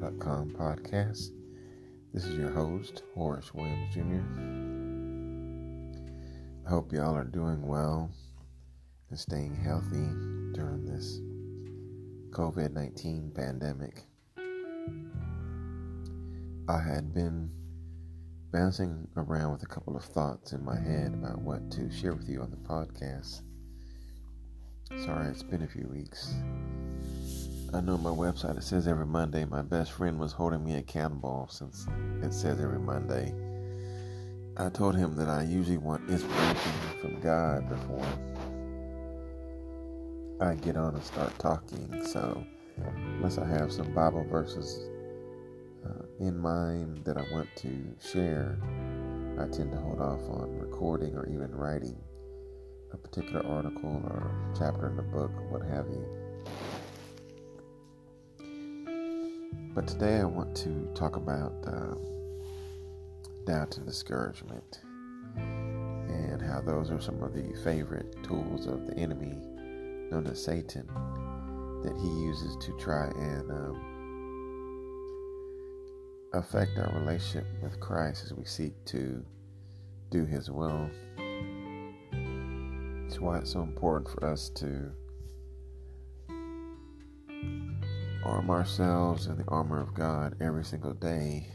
Podcast. This is your host, Horace Williams Jr. I hope y'all are doing well and staying healthy during this COVID 19 pandemic. I had been bouncing around with a couple of thoughts in my head about what to share with you on the podcast. Sorry, it's been a few weeks. I know my website, it says every Monday. My best friend was holding me accountable since it says every Monday. I told him that I usually want inspiration from God before I get on and start talking. So, unless I have some Bible verses uh, in mind that I want to share, I tend to hold off on recording or even writing a particular article or chapter in the book what have you. But today I want to talk about um, doubt and discouragement and how those are some of the favorite tools of the enemy known as Satan that he uses to try and um, affect our relationship with Christ as we seek to do his will. It's why it's so important for us to arm ourselves in the armor of God every single day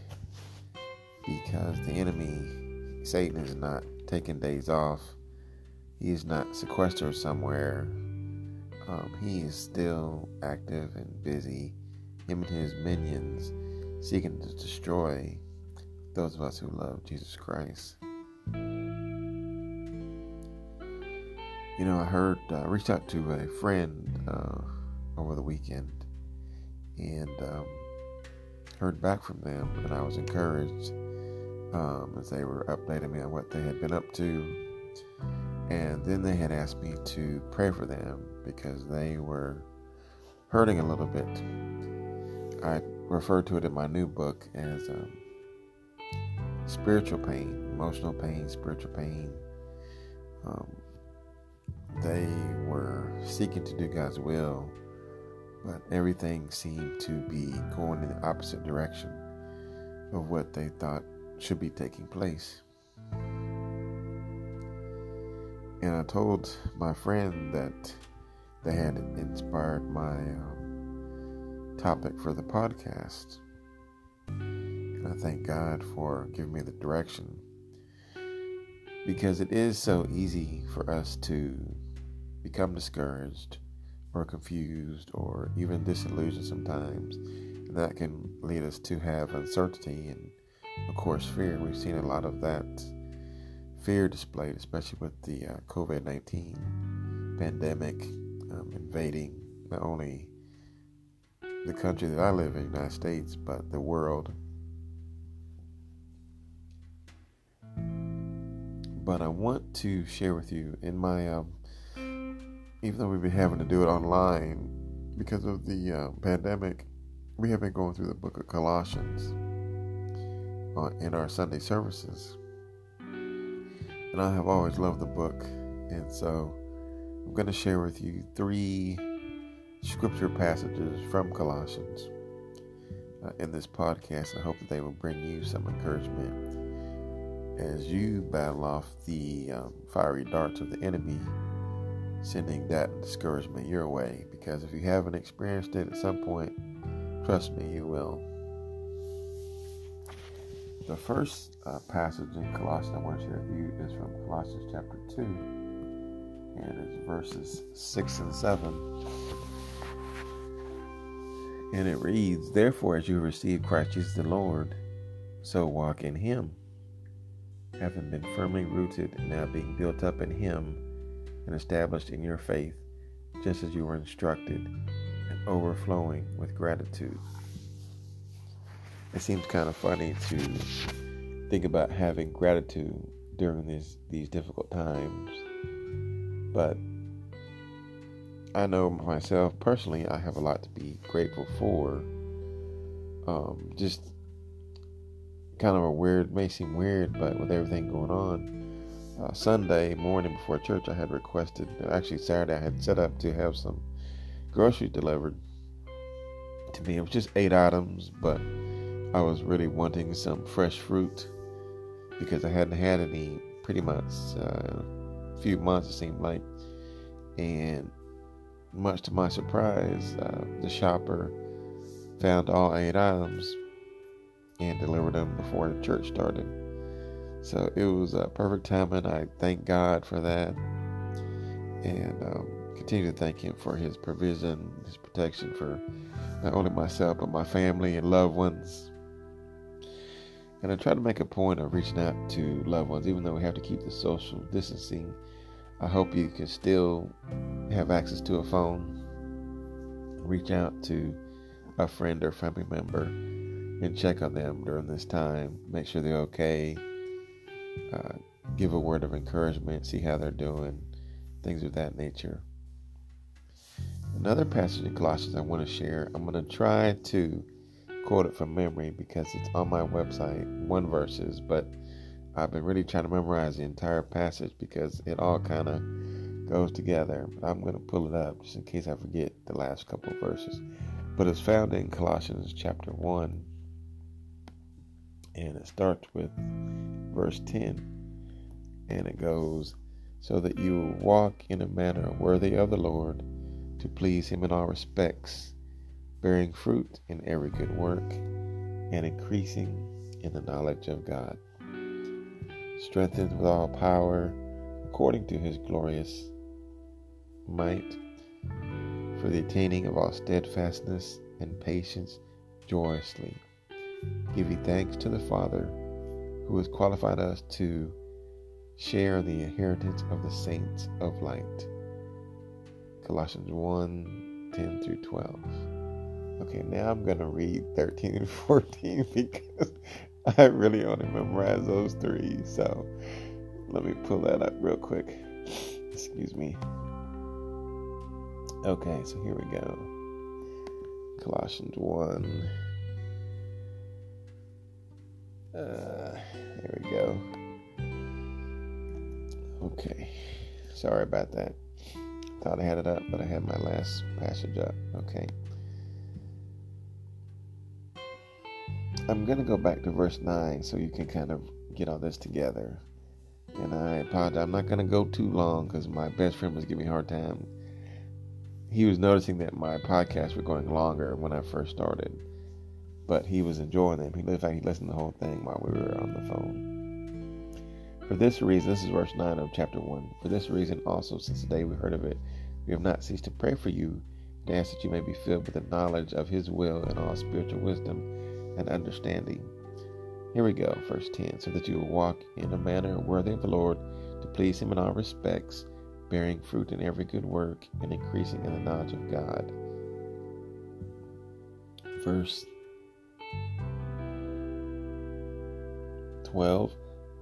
because the enemy, Satan, is not taking days off. He is not sequestered somewhere. Um, he is still active and busy, him and his minions, seeking to destroy those of us who love Jesus Christ. You know, I heard, uh, reached out to a friend uh, over the weekend and um, heard back from them, and I was encouraged um, as they were updating me on what they had been up to. And then they had asked me to pray for them because they were hurting a little bit. I refer to it in my new book as um, spiritual pain, emotional pain, spiritual pain. Um, they were seeking to do God's will but everything seemed to be going in the opposite direction of what they thought should be taking place. And I told my friend that they had inspired my um, topic for the podcast. And I thank God for giving me the direction because it is so easy for us to become discouraged or confused or even disillusioned sometimes. And that can lead us to have uncertainty and, of course, fear. We've seen a lot of that fear displayed, especially with the uh, COVID 19 pandemic um, invading not only the country that I live in, the United States, but the world. But I want to share with you in my um, even though we've been having to do it online because of the uh, pandemic, we have been going through the book of Colossians uh, in our Sunday services. And I have always loved the book. And so I'm going to share with you three scripture passages from Colossians uh, in this podcast. I hope that they will bring you some encouragement as you battle off the um, fiery darts of the enemy sending that discouragement your way because if you haven't experienced it at some point, trust me, you will. The first uh, passage in Colossians I want to share with you is from Colossians chapter 2, and it's verses 6 and 7. And it reads, Therefore, as you receive Christ Jesus the Lord, so walk in him, having been firmly rooted and now being built up in him and established in your faith, just as you were instructed, and overflowing with gratitude. It seems kind of funny to think about having gratitude during these, these difficult times, but I know myself personally, I have a lot to be grateful for. Um, just kind of a weird, may seem weird, but with everything going on, uh, Sunday morning before church, I had requested, actually Saturday, I had set up to have some groceries delivered. to me. It was just eight items, but I was really wanting some fresh fruit because I hadn't had any pretty much uh, a few months, it seemed like. And much to my surprise, uh, the shopper found all eight items and delivered them before the church started. So it was a perfect timing. I thank God for that and um, continue to thank Him for His provision, His protection for not only myself, but my family and loved ones. And I try to make a point of reaching out to loved ones, even though we have to keep the social distancing. I hope you can still have access to a phone, reach out to a friend or family member, and check on them during this time. Make sure they're okay. Uh, give a word of encouragement, see how they're doing, things of that nature. Another passage in Colossians I want to share, I'm going to try to quote it from memory because it's on my website, one verses, but I've been really trying to memorize the entire passage because it all kind of goes together. But I'm going to pull it up just in case I forget the last couple of verses. But it's found in Colossians chapter 1, and it starts with verse 10, and it goes, So that you will walk in a manner worthy of the Lord, to please Him in all respects, bearing fruit in every good work, and increasing in the knowledge of God. Strengthened with all power according to his glorious might, for the attaining of all steadfastness and patience joyously, giving thanks to the Father who has qualified us to share the inheritance of the saints of light. Colossians 1 10 through 12. Okay, now I'm going to read 13 and 14 because I really only memorized those three. So let me pull that up real quick. Excuse me. Okay, so here we go. Colossians 1. Uh, there we go. Okay. Sorry about that. Thought I had it up, but I had my last passage up. Okay. I'm going to go back to verse 9 so you can kind of get all this together. And I apologize. I'm not going to go too long because my best friend was giving me a hard time. He was noticing that my podcasts were going longer when I first started, but he was enjoying them. He, fact, he listened to the whole thing while we were on the phone. For this reason, this is verse 9 of chapter 1. For this reason also, since the day we heard of it, we have not ceased to pray for you, and ask that you may be filled with the knowledge of his will and all spiritual wisdom and understanding. Here we go, verse 10 so that you will walk in a manner worthy of the Lord, to please Him in all respects, bearing fruit in every good work, and increasing in the knowledge of God. Verse 12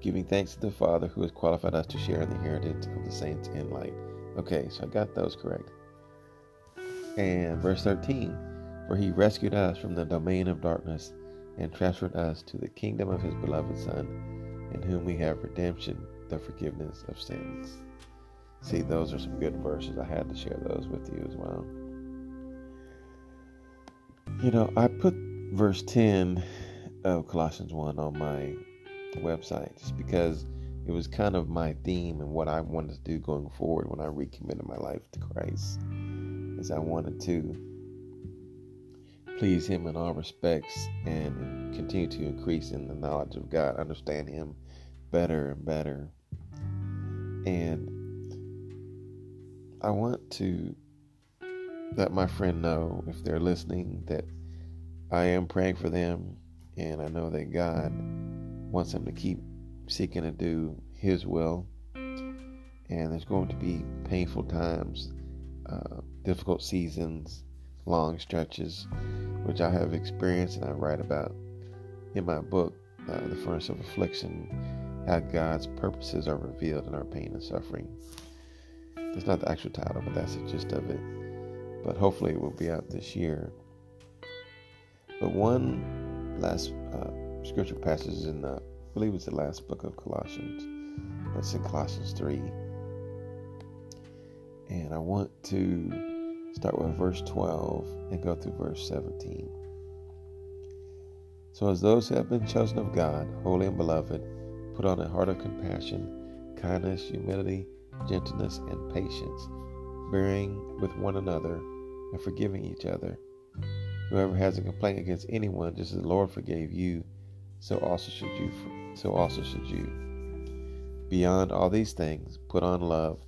giving thanks to the Father who has qualified us to share in the inheritance of the saints in light. Okay, so I got those correct. And verse 13 For he rescued us from the domain of darkness and transferred us to the kingdom of his beloved Son, in whom we have redemption, the forgiveness of sins. See, those are some good verses. I had to share those with you as well. You know, I put verse 10 of Colossians 1 on my website just because it was kind of my theme and what I wanted to do going forward when I recommitted my life to Christ. Is I wanted to please Him in all respects and continue to increase in the knowledge of God, understand Him better and better. And I want to let my friend know, if they're listening, that I am praying for them, and I know that God wants them to keep seeking to do His will. And there's going to be painful times, uh, difficult seasons, long stretches which I have experienced and I write about in my book, uh, The Furnace of Affliction, how God's purposes are revealed in our pain and suffering. It's not the actual title, but that's the gist of it. But hopefully it will be out this year. But one last uh, scripture passage in the, I believe it's the last book of Colossians. It's in Colossians 3. And I want to start with verse 12 and go through verse 17. So, as those who have been chosen of God, holy and beloved, put on a heart of compassion, kindness, humility, gentleness, and patience, bearing with one another and forgiving each other. Whoever has a complaint against anyone, just as the Lord forgave you, so also should you. So also should you. Beyond all these things, put on love,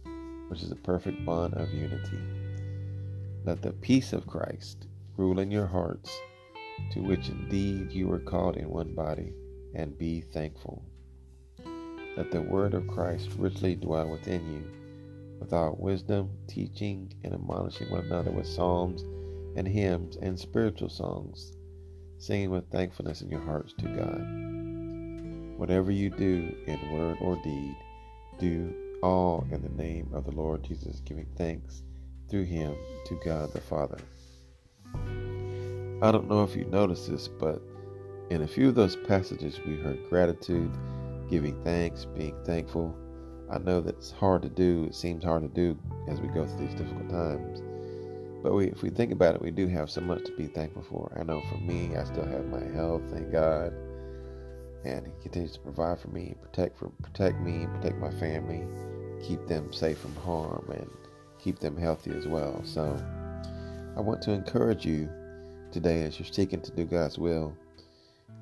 which is a perfect bond of unity. Let the peace of Christ rule in your hearts to which indeed you were called in one body, and be thankful. Let the word of Christ richly dwell within you, with all wisdom, teaching, and admonishing one another with psalms and hymns and spiritual songs, singing with thankfulness in your hearts to God. Whatever you do in word or deed, do all in the name of the Lord Jesus, giving thanks through him to God the Father. I don't know if you noticed this, but in a few of those passages, we heard gratitude, giving thanks, being thankful. I know that it's hard to do. It seems hard to do as we go through these difficult times. But we, if we think about it, we do have so much to be thankful for. I know for me, I still have my health, thank God, and He continues to provide for me, protect for protect me, protect my family, keep them safe from harm, and keep them healthy as well. So, I want to encourage you today as you're seeking to do God's will,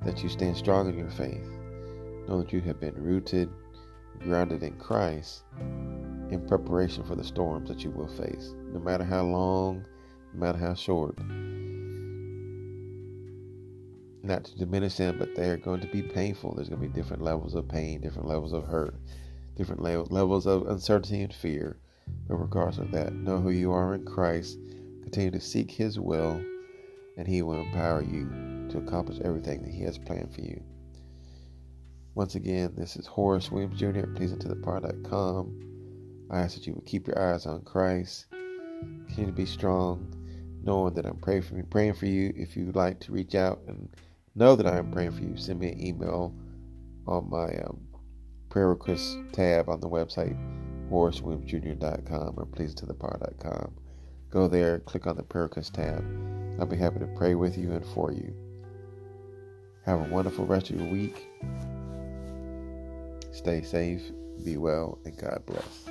that you stand strong in your faith. Know that you have been rooted, grounded in Christ in preparation for the storms that you will face, no matter how long, no matter how short. Not to diminish them, but they are going to be painful. There's going to be different levels of pain, different levels of hurt, different levels of uncertainty and fear. But regardless of that, know who you are in Christ. Continue to seek His will and He will empower you to accomplish everything that He has planned for you. Once again, this is Horace Williams Jr. at PleasingToThePar.com. I ask that you would keep your eyes on Christ, continue to be strong, knowing that I'm praying for you. Praying for you. If you'd like to reach out and know that I am praying for you, send me an email on my um, prayer request tab on the website, HoraceWilliamsJr.com or PleasingToThePar.com. Go there, click on the prayer request tab I'll be happy to pray with you and for you. Have a wonderful rest of your week. Stay safe, be well, and God bless.